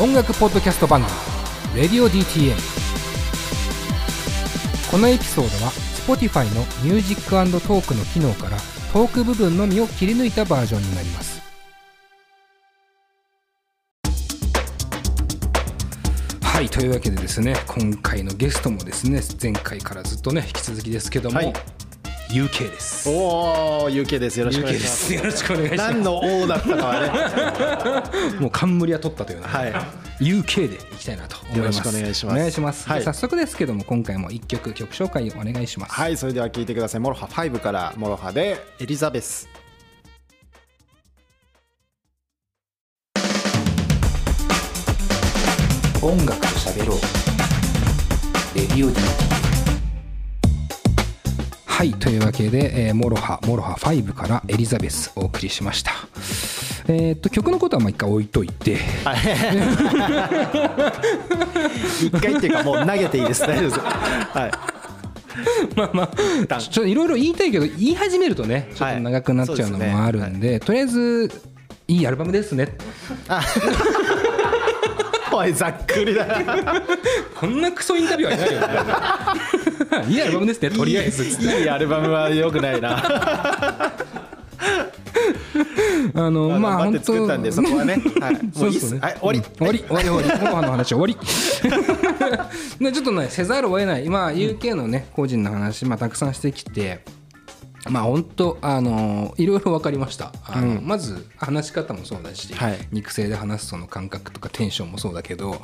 音楽ポッドキャスト番組「RadioDTM」このエピソードは Spotify のミュージックトークの機能からトーク部分のみを切り抜いたバージョンになります。はいというわけでですね今回のゲストもですね前回からずっとね引き続きですけども、はい。UK です。おお UK です。よろしくお願いします。です。よろしくお願いします。何の O だったかはね。もう冠は取ったというね、はい。UK でいきたいなと思います。よろしくお願いします。お願いします、はい。で早速ですけども今回も一曲曲紹介をお願いします。はいそれでは聞いてください。モロハ5からモロハでエリザベス。音楽と喋ろう。レディオ DT はいというわけで、えーモロハモロハ5からエリザベスお送りしました。えーっと曲のことはまあ一回置いといて。一回っていうかもう投げていいです。大丈夫です。はい。まあまあちょっといろいろ言いたいけど言い始めるとねちょっと長くなっちゃうのはいもあるんで,、とりあえずいいアルバムですね。おいざっくりだ。こんなクソインタビューはいないよ いいアルバムですねとりあえず。いいアルバムはよくないな。あのまあ本当。作ったんでそこはね。はい。もういいっす。はい終わり。終わり。終わり。終わり。モロハの話終わり。でちょっとねせざるを得ない。今 UK のね個人の話まあたくさんしてきてまあ本当あのいろいろ分かりました。あの、まず話し方もそうだし、はい。肉声で話すその感覚とかテンションもそうだけど、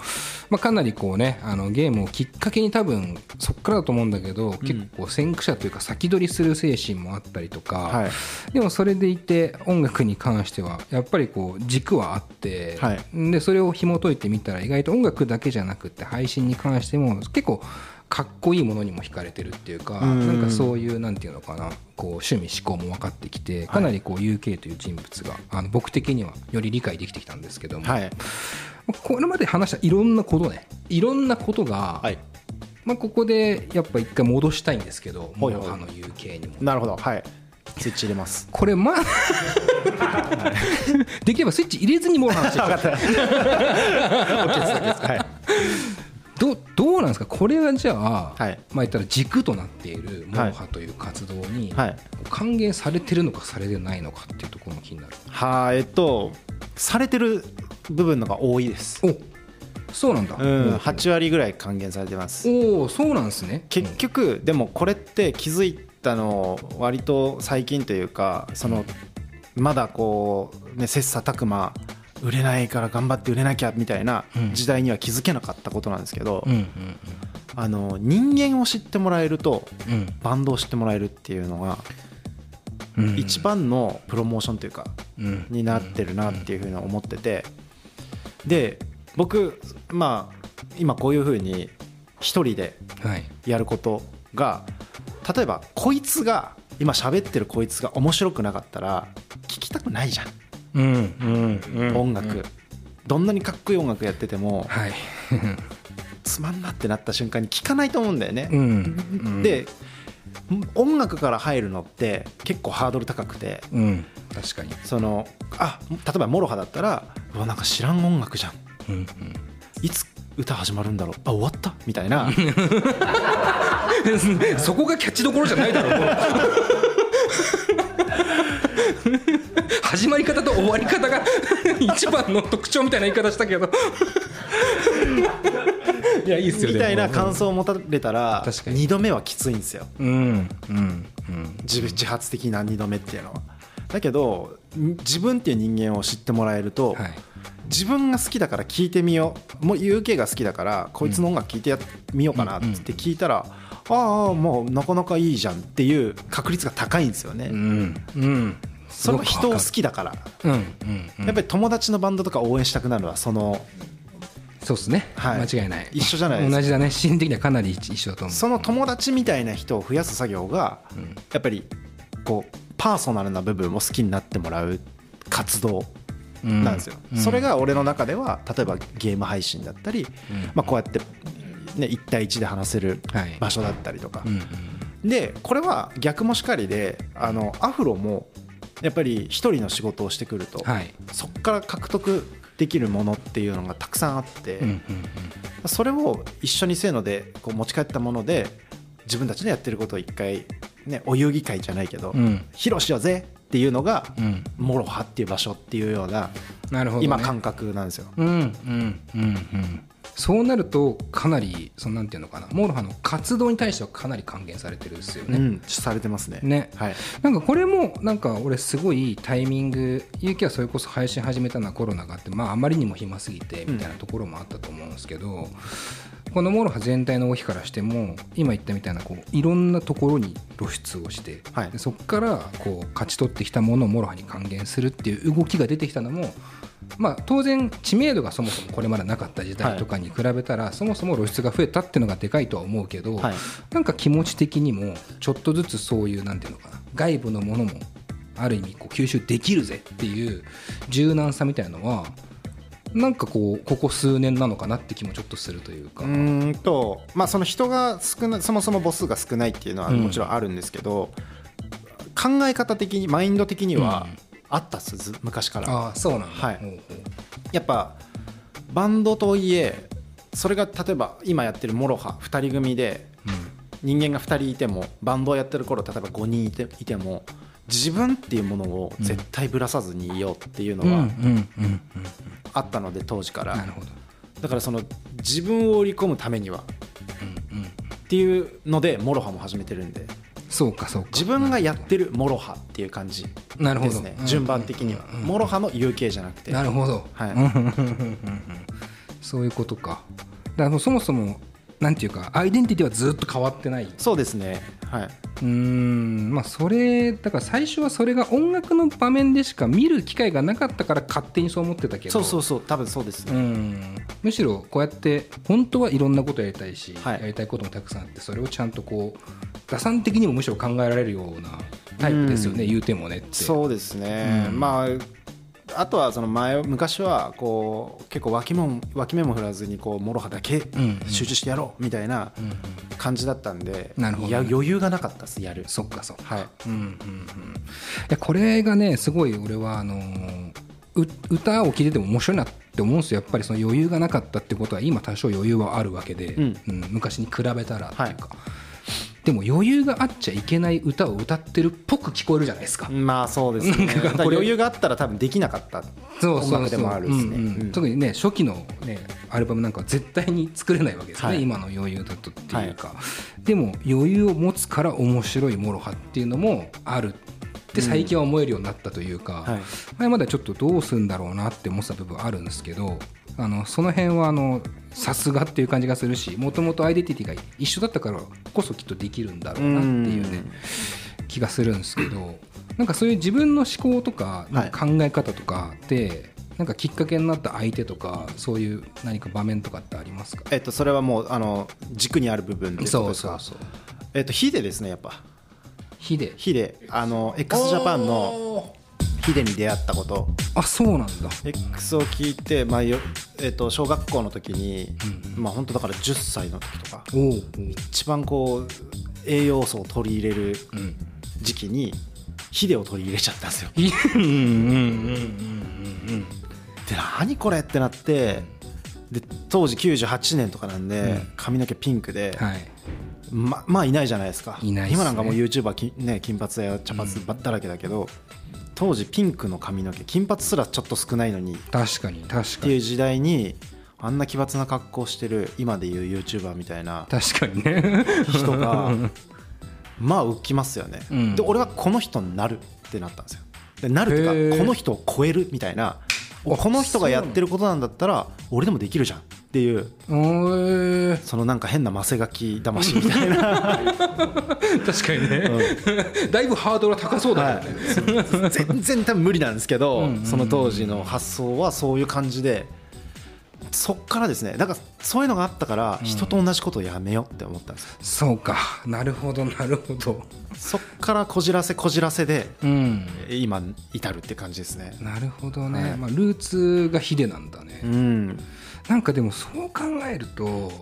まあ、かなりこうねあのゲームをきっかけに多分そっからだと思うんだけど、結構先駆者というか先取りする精神もあったりとか、はい。でもそれでいて音楽に関してはやっぱりこう軸はあって、はい。でそれを紐解いてみたら意外と音楽だけじゃなくて配信に関しても結構かっこいいものにも惹かれてるっていうかん。なんかそういうなんていうのかなこう趣味思考も分かってきてかなりこう UK という人物があの僕的にはより理解できてきたんですけども、はい。これまで話したいろんなことねいろんなことが、はい。まあ、ここでやっぱ一回戻したいんですけどモほいほい。ロハの UK にも。なるほど。はい。スイッチ入れます。これまあ できればスイッチ入れずにもう話してくださいなんですか？これがじゃあ、はい。まあ言ったら軸となっているモロハという活動にはい。還元されてるのかされてないのかっていうところも気になる。はい。えっとされてる部分のが多いです。おそうなんだ、うん8割ぐらい還元されてます。おおそうなんですね。結局でもこれって気づいたの割と最近というかそのまだこうね切磋琢磨売れないから頑張って売れなきゃみたいなうん。時代には気づけなかったことなんですけどあの人間を知ってもらえるとうん。バンドを知ってもらえるっていうのが一番のプロモーションというかうん。になってるなっていうふうに思っててで僕まあ今こういうふうに一人ではい。やることが例えばこいつが今喋ってるこいつが面白くなかったら聞きたくないじゃん音楽、どんなにかっこいい音楽やっててもはい。つまんなってなった瞬間に聞かないと思うんだよね、うんうん。で音楽から入るのって結構ハードル高くて。うん。確かに。そのあ例えばモロハだったらうわなんか知らん音楽じゃん。うんうん。いつ歌始まるんだろう。あ終わった？みたいな。そこがキャッチどころじゃないだろう始まり方と終わり方が一番の特徴みたいな言い方したけど。いやいいっすよみたいな感想を持たれたら確かに。2度目はきついんですよ。うんうんうん自自発的な2度目っていうのは。だけどん自分っていう人間を知ってもらえると、はい。自分が好きだから聞いてみよう。もう UK が好きだからこいつの音楽聞いてやみようかなって聞いたら、ああもうなかなかいいじゃんっていう確率が高いんですよね、うんうんその人を好きだから。うんうんうん。やっぱり友達のバンドとか応援したくなるのはそのそうですね、はい。間違いない。一緒じゃないですか。同じだね。心理的にはかなり一緒だと思う。その友達みたいな人を増やす作業がうん。やっぱりこうパーソナルな部分を好きになってもらう活動なんですよ、うんそれが俺の中では例えばゲーム配信だったり、ん。まあ、こうやって、ね、1対1で話せるはい。場所だったりとか、うんうん。でこれは逆もしかりであのアフロもやっぱり一人の仕事をしてくると、はい。そこから獲得できるものっていうのがたくさんあって、うんうんそれを一緒にせーのでこう持ち帰ったもので自分たちでやってることを一回、ね、お遊戯会じゃないけど、うん。うん披露しようぜっていうのが、うん。モロハっていう場所っていうような、なるほど、ね、今感覚なんですよ。うんうんうんうんそうなるとかなりそのなんていうのかなモロハの活動に対してはかなり還元されてるんですよね。うん、されてますね。ねはい。なんかこれもなんか俺すごいタイミングゆうきはそれこそ配信始めたのはコロナがあってまああまりにも暇すぎてみたいなところもあったと思うんですけど、このモロハ全体の動きからしても今言ったみたいなこういろんなところに露出をして、はいでそこからこう勝ち取ってきたものをモロハに還元するっていう動きが出てきたのもまあ、当然知名度がそもそもこれまでなかった時代とかに比べたら、そもそも露出が増えたっていうのがでかいとは思うけど、はい。なんか気持ち的にもちょっとずつそういうなんていうのかな外部のものもある意味こう吸収できるぜっていう柔軟さみたいなのはなんかこうここ数年なのかなって気もちょっとするというか。うーんとまあその人が少ないそもそも母数が少ないっていうのはうんもちろんあるんですけど、考え方的にマインド的にはうんあったっすず昔から。ああそうなんだ、はい。やっぱバンドといえそれが例えば今やってるモロハ2人組で人間が2人いてもバンドをやってる頃例えば5人いていても自分っていうものを絶対ぶらさずにいようっていうのはあったので当時から。だからその自分を売り込むためにはっていうのでモロハも始めてるんでそうかそうか。自分がやってるモロハっていう感じなるほど。ですね。順番的には。うん。うんうんモロハの UK じゃなくて。なるほど、はい。そういうことか。だからもうそもそもなんていうかアイデンティティはずっと変わってない。そうですね。はい。うーん。まあそれだから最初はそれが音楽の場面でしか見る機会がなかったから勝手にそう思ってたけど。そうそうそう。多分そうですうねん。むしろこうやって本当はいろんなことやりたいし、はい。やりたいこともたくさんあってそれをちゃんとこう打算的にもむしろ考えられるようなタイプですよね、言うてもねって。そうですね、うん。まああとはその前昔はこう結構脇も脇目も振らずにこうモロハだけんうん。集中してやろうみたいなうんうん。感じだったんで、なるほどね。いや余裕がなかったですやる。そっかそっか。はい。うんうんうん。いやこれがねすごい俺はあの歌を聴いてても面白いなって思うんですよ。やっぱりその余裕がなかったってことは今多少余裕はあるわけで、うん。うん。昔に比べたらっていうか、でも余裕があっちゃいけない歌を歌ってるっぽく聞こえるじゃないですか、まあそうですね。余裕があったら多分できなかったそうでもあるですねうんうんうん。特にね初期の、ね、アルバムなんかは絶対に作れないわけですよね、はい。今の余裕だとっていうか、でも余裕を持つから面白いモロハっていうのもあるって最近は思えるようになったというか、はい。前まではちょっとどうするんだろうなって思ってた部分あるんですけどあのその辺はあのさすがっていう感じがするしもともとアイデンティティが一緒だったからこそきっとできるんだろうなっていうね気がするんですけどなんかそういう自分の思考とか考え方とかって、なんかきっかけになった相手とかそういう何か場面とかってありますか？えっとそれはもうあの軸にある部分っていうことですか？そうえっとヒデですねやっぱ。ヒデ。ヒデ。あの x ジャパンのヒデに出会ったこと。あそうなんだ。X を聞いて、まあよえっと小学校の時に、まあ本当だから10歳の時とかおお一番こう栄養素を取り入れるうん。時期にヒデを取り入れちゃったんですよ。いうんうんうんうんで何これってなってで当時98年とかなんで、うん。髪の毛ピンクで、うんはい。ままあいないじゃないですか。いないっすね。今なんかもう YouTuber き、ね、金髪や茶髪ばっだらけだけど、当時ピンクの髪の毛金髪すらちょっと少ないのにっ確かに確かに。ていう時代にあんな奇抜な格好してる今でいう YouTuber みたいな確かにね。人が まあ浮きますよね、うん。で俺はこの人になるってなったんですよ。でなるっていうかこの人を超えるみたいな。この人がやってることなんだったら俺でもできるじゃん。っていう。おー。そのなんか変なマセガキ魂みたいな。確かにね、だいぶハードルは高そうだよね、はい、全然多分無理なんですけど、うんうんうん。その当時の発想はそういう感じでそっからですね。だからそういうのがあったから人と同じことをやめようって思ったんですよ、そうか。なるほどなるほど。そっからこじらせこじらせでうん。今至るって感じですね。なるほどね、はい。まあ、ルーツがヒデなんだね、うんなんかでもそう考えると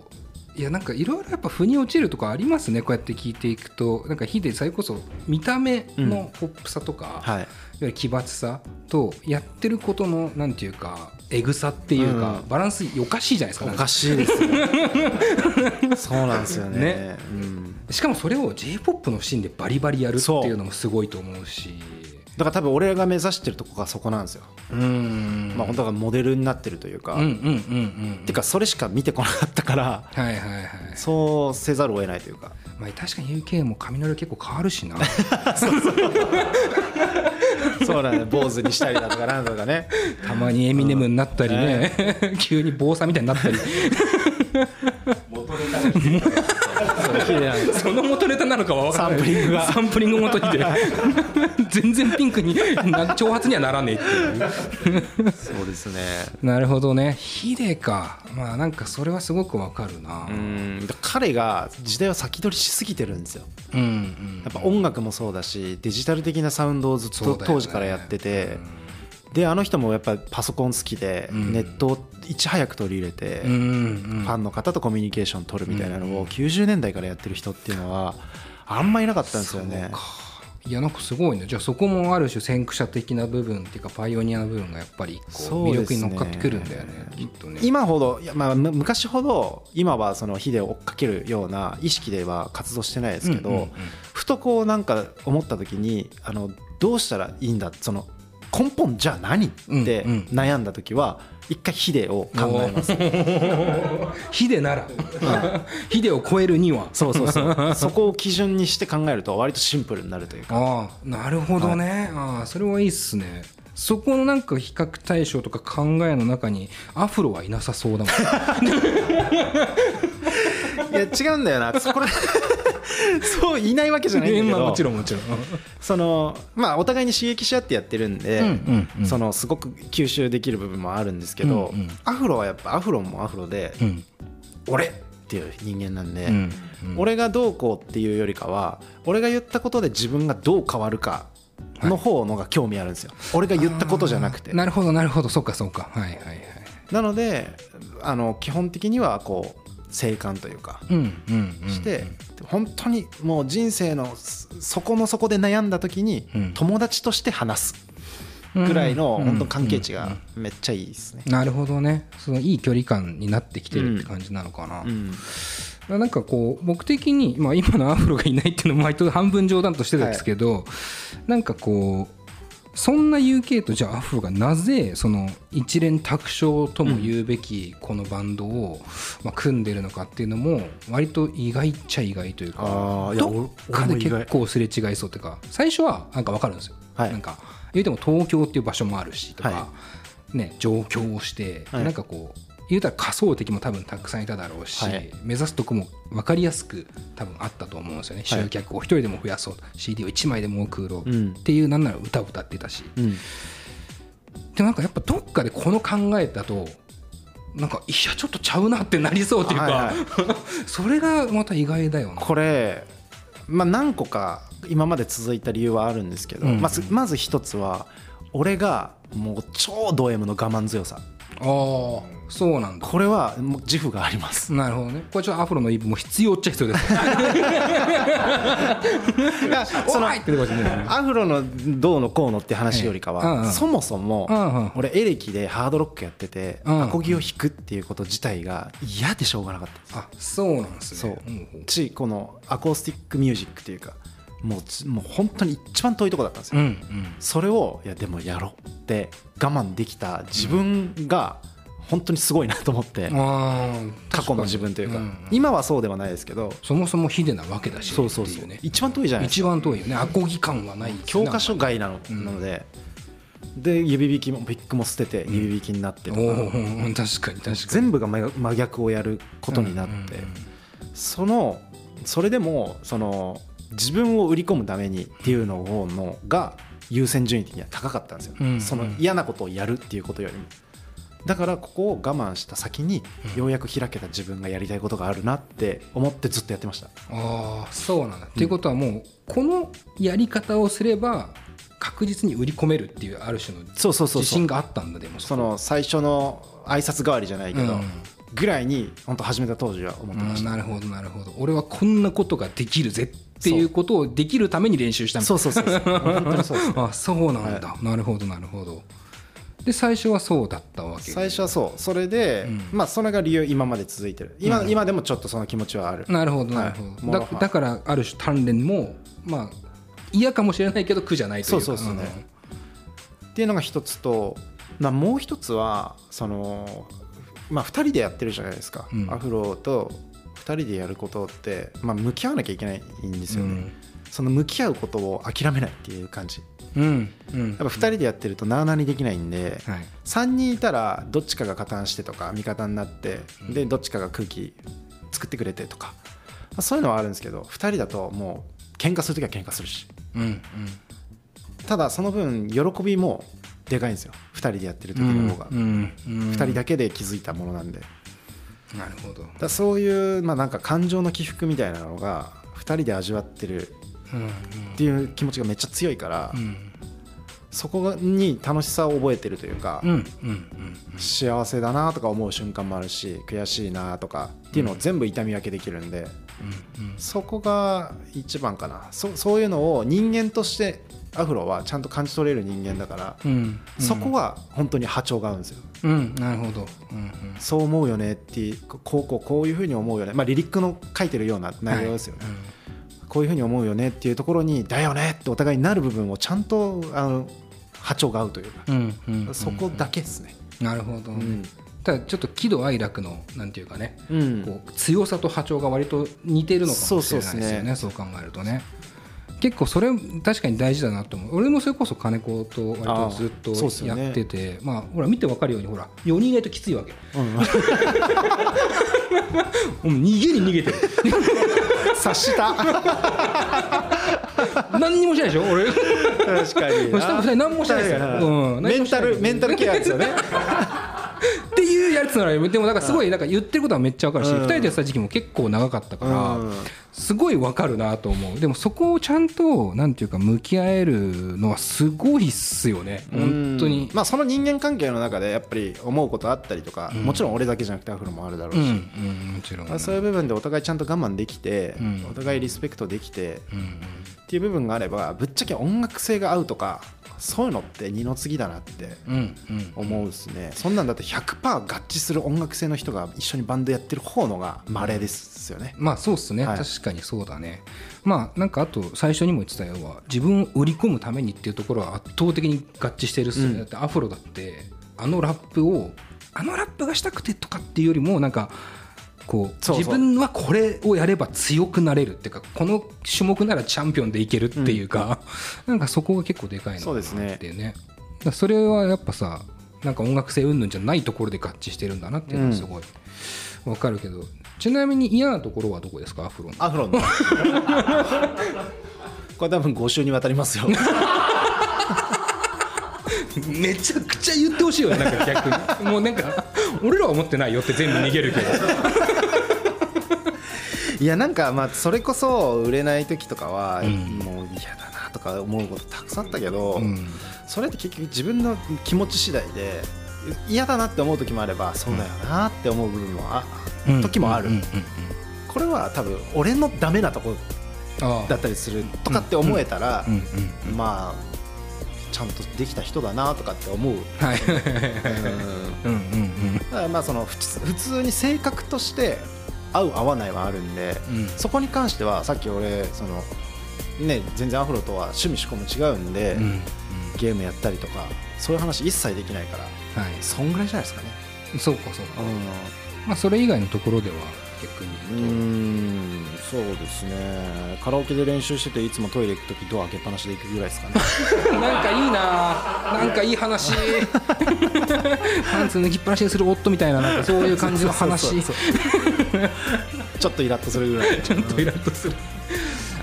いやなんかいろいろやっぱ腑に落ちるとかありますねこうやって聞いていくと。なんかヒデそれこそ見た目のポップさとか、はい。いわゆる奇抜さとやってることのなんていうかエグさっていうか、うん。バランスおかしいじゃないですかおかしいですよ。そうなんですよね。ね。うん、しかもそれを j p o p のシーンでバリバリやるっていうのもすごいと思うしだから多分俺が目指してるとこがそこなんですよ、うん。まあ本当はモデルになってるというか、うんうんうんうんてかそれしか見てこなかったからはいはいはいそうせざるを得ないというか。まあ確かに UK も髪の色結構変わるしな。そうだね坊主にしたりだとかなんとかね。たまにエミネムになったりね、急に坊さんみたいになったり。それヒデなんですその元ネタなのかは分からない。サンプリングが。サンプリング元にで 全然ピンクにな挑発にはならねえっていう。そうですね。なるほどね。ヒデか。まあなんかそれはすごくわかるな。彼が時代を先取りしすぎてるんですよ。うんうんやっぱ音楽もそうだしデジタル的なサウンドをずっと当時からやってて、であの人もやっぱりパソコン好きでん。ネットをいち早く取り入れて、ファンの方とコミュニケーション取るみたいなのを90年代からやってる人っていうのはあんまいなかったんですよね。いやなんかすごいね。じゃあそこもある種先駆者的な部分っていうかパイオニアの部分がやっぱりこう魅力に乗っかってくるんだよねきっとね。今ほどいや、まあ、む昔ほど今はその火で追っかけるような意識では活動してないですけど、ふとこうなんか思った時にあのどうしたらいいんだその根本じゃあ何って悩んだ時は一回ヒデを考えます。ヒデなら。ヒデを超えるには。そうそうそう。そこを基準にして考えると割とシンプルになるというか。ああなるほどね、ああそれはいいっすね。そこのなんか比較対象とか考えの中にアフロはいなさそうだもん。いや違うんだよな。そこれ そういないわけじゃないんだけど。まあもちろんもちろん。そのまあお互いに刺激し合ってやってるんで、そのすごく吸収できる部分もあるんですけど、アフロはやっぱアフロもアフロで、うん。俺っていう人間なんで、俺がどうこうっていうよりかは俺が言ったことで自分がどう変わるかの方のが興味あるんですよ、俺が言ったことじゃなくて。なるほどなるほど。そうかそうか。はいはいはい。なのであの基本的にはこう静観というかうんうんうんして、本当にもう人生の底の底で悩んだ時にうん。友達として話すぐらいの本当関係値がめっちゃいいですね。なるほどね。そのいい距離感になってきてるって感じなのかな、うん。なんかこう僕的に、まあ、今のアフロがいないっていうのも半分冗談としてですけど、なんかこうそんな UK とじゃあアフロがなぜその一連卓章とも言うべきこのバンドを、まあ、組んでるのかっていうのも割と意外っちゃ意外というかどっかで結構すれ違いそうというか最初はなんか分かるんですよ。はい。なんか言うても東京っていう場所もあるしとか、はね、上京をして、はい。なんかこう言うたら仮想敵も多分たくさんいただろうし、はい。目指すとこも分かりやすく多分あったと思うんですよね、はい。集客を一人でも増やそう CD を1枚でも多く売ろう。うん。っていう、なんなら歌を歌ってたし。うん。でもなんかやっぱどっかでこの考えだとなんかいやちょっとちゃうなってなりそうっていうか、はいはい。それがまた意外だよな。これ、まあ、何個か今まで続いた理由はあるんですけど、うん。まずまず一つは俺がもう超ド M の我慢強さああそうなんだ。これはもう自負があります。なるほどね。これちょっとアフロのイブも必要っちゃ必要です。そのアフロのどうのこうのって話よりかはそもそも俺エレキでハードロックやっててうんアコギを弾くっていうこと自体が嫌でしょうがなかった。あそうなんですね。そう。うんうん。しこのアコースティックミュージックっていうかもうつもう本当に一番遠いとこだったんですよ。うんうん。それをいやでもやろうって我慢できた自分が本当にすごいなと思って過去の自分というか。今はそうではないですけどそもそもヒデなわけだしそうそうそう。ね一番遠いじゃないですか。一番遠いよね。アコギ感はない教科書外なのうんなので。で指弾きもビッグも捨てて指弾きになってとか。ー確かに確かに。全部が真真逆をやることになって。そのそれでもその自分を売り込むためにっていうのをのが優先順位的には高かったんですよ、うんうんその嫌なことをやるっていうことよりも。だからここを我慢した先にようやく開けた自分がやりたいことがあるなって思ってずっとやってました。ああそうなんだ、っていうことはもうこのやり方をすれば確実に売り込めるっていうある種のそうそうそうそう。自信があったんだでもその最初の挨拶代わりじゃないけど、うん。ぐらいに本当始めた当時は思ってました。なるほどなるほど。俺はこんなことができるぜっていうことをできるために練習したみたいそうそうそうそう。本当にそうです。な あそうなんだ、なるほどなるほど。で最初はそうだったわけ。最初はそう。それで、うん。まあそれが理由今まで続いてる。今,、うん。今でもちょっとその気持ちはある。なるほどなるほど、はいだだからある種鍛錬もまあ嫌かもしれないけど苦じゃないというか。そうそうそうね。っていうのが一つと、まあ、もう一つはその、まあ、2人でやってるじゃないですか、うん。アフロと2人でやることって、まあ、向き合わなきゃいけないんですよね、その向き合うことを諦めないっていう感じ。うん。うん、うん、やっぱ2人でやってるとなあなあにできないんで、はい。3人いたらどっちかが加担してとか味方になってうん。でどっちかが空気作ってくれてとか、まあ、そういうのはあるんですけど2人だともう喧嘩するときは喧嘩するし。うん。うん。ただその分喜びもでかいんですよ。2人でやってる時の方が、うん。うん。うん。2人だけで気づいたものなんでなるほど、らそういう、まあ、なんか感情の起伏みたいなのが2人で味わってるうんっていう気持ちがめっちゃ強いから、うん。そこに楽しさを覚えてるというか、うんうんうん幸せだなとか思う瞬間もあるし悔しいなとかっていうのを全部痛み分けできるんで、うん。そこが一番かな。そそういうのを人間としてアフロはちゃんと感じ取れる人間だから、うんうん。そこは本当に波長が合うんですよ。うんなるほど。うんうん。そう思うよねっていうこうこうこういうふうに思うよね。まあリリックの書いてるような内容ですよね、こういうふうに思うよねっていうところにだよねってお互いになる部分をちゃんとあの波長が合うというか、うんうんうん。うんそこだけですね、なるほど、うん。ただちょっと喜怒哀楽のなんていうかね、うん。こう強さと波長が割と似てるのかもしれないですよね。そう考えるとね結構それ確かに大事だなと思う。俺もそれこそ金子と割とずっとやってて、まあほら見て分かるようにほら4人いないときついわけ。うん。もう逃げに逃げてる。察した。何にもしないでしょ俺。確かに下も二人何もしてないですよ。うん。メンタルメンタルケアですよねっていうやつならでもなんかすごいなんか言ってることはめっちゃ分かるし、うん。2人でやってた時期も結構長かったから、うん。すごい分かるなと思う。でもそこをちゃんとなんていうか向き合えるのはすごいっすよね。本当に。うん。まあその人間関係の中でやっぱり思うことあったりとか、うん。もちろん俺だけじゃなくてアフロもあるだろうし、うんうんもちろん。まあそういう部分でお互いちゃんと我慢できて、うん。お互いリスペクトできてうんっていう部分があればぶっちゃけ音楽性が合うとかそういうのって二の次だなってうんうん思うですね、そんなんだって100%合致する音楽性の人が一緒にバンドやってる方のが稀ですよね、まあそうっすね、はい。確かにそうだね。まあなんかあと最初にも言ってたようは自分を売り込むためにっていうところは圧倒的に合致してるっすよね、うん。だってアフロだってあのラップをあのラップがしたくてとかっていうよりもなんかこう自分はこれをやれば強くなれるっていうかこの種目ならチャンピオンでいけるっていうか、なんかそこが結構でかいなっていうね。だからそれはやっぱさなんか音楽性云々じゃないところで合致してるんだなっていうのはすごいわかるけど、ちなみに嫌なところはどこですか？アフロの。アフロの。これ多分5週にわたりますよ。めちゃくちゃ言ってほしいよねなんか逆に。もうなんか俺らは思ってないよって全部逃げるけどいやなんかまあそれこそ売れない時とかはうん。もう嫌だなとか思うことたくさんあったけど、うん。それって結局自分の気持ち次第で嫌だなって思う時もあればそうだよなって思う部分もあ時もある。これは多分俺のダメなとこだったりするとかって思えたらまあちゃんとできた人だなとかって思う、うん。はいまあその普通に性格として合う合わないはあるんでうん。そこに関してはさっき俺そのね全然アフロとは趣味思考も違うんで、うんうん。ゲームやったりとかそういう話一切できないからはい。そんぐらいじゃないですかね。そうかそうか。まあそれ以外のところでは逆にうんそうですね。カラオケで練習してていつもトイレ行く時ドア開けっぱなしで行くぐらいですかね。なんかいいな。なんかいい話。パンツ脱ぎっぱなしにする夫みたいななんかそういう感じの話。ちょっとイラッとするぐらい。ちょっとイラッとする。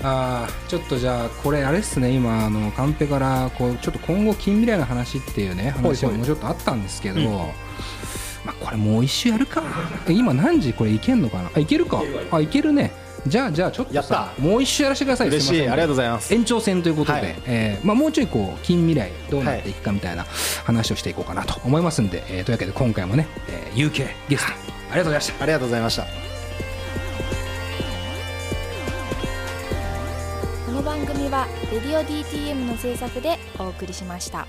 あーちょっとじゃあこれあれっすね。今あのカンペからこうちょっと今後近未来の話っていうね話ももうちょっとあったんですけど、まあこれもう一周やるか。え今何時これいけんのかな。あいけるか。あいけるね。じゃあじゃあちょっとやさった。もう一周やらせてください。嬉しい。ありがとうございます。延長戦ということで、はい。えーまあ、もうちょいこう近未来どうなっていくかみたいな話をしていこうかなと思いますんで、えーというわけで今回もね、えー UK ゲスト。ありがとうございました。ありがとうございました。この番組は「レディオ DTM」の制作でお送りしました。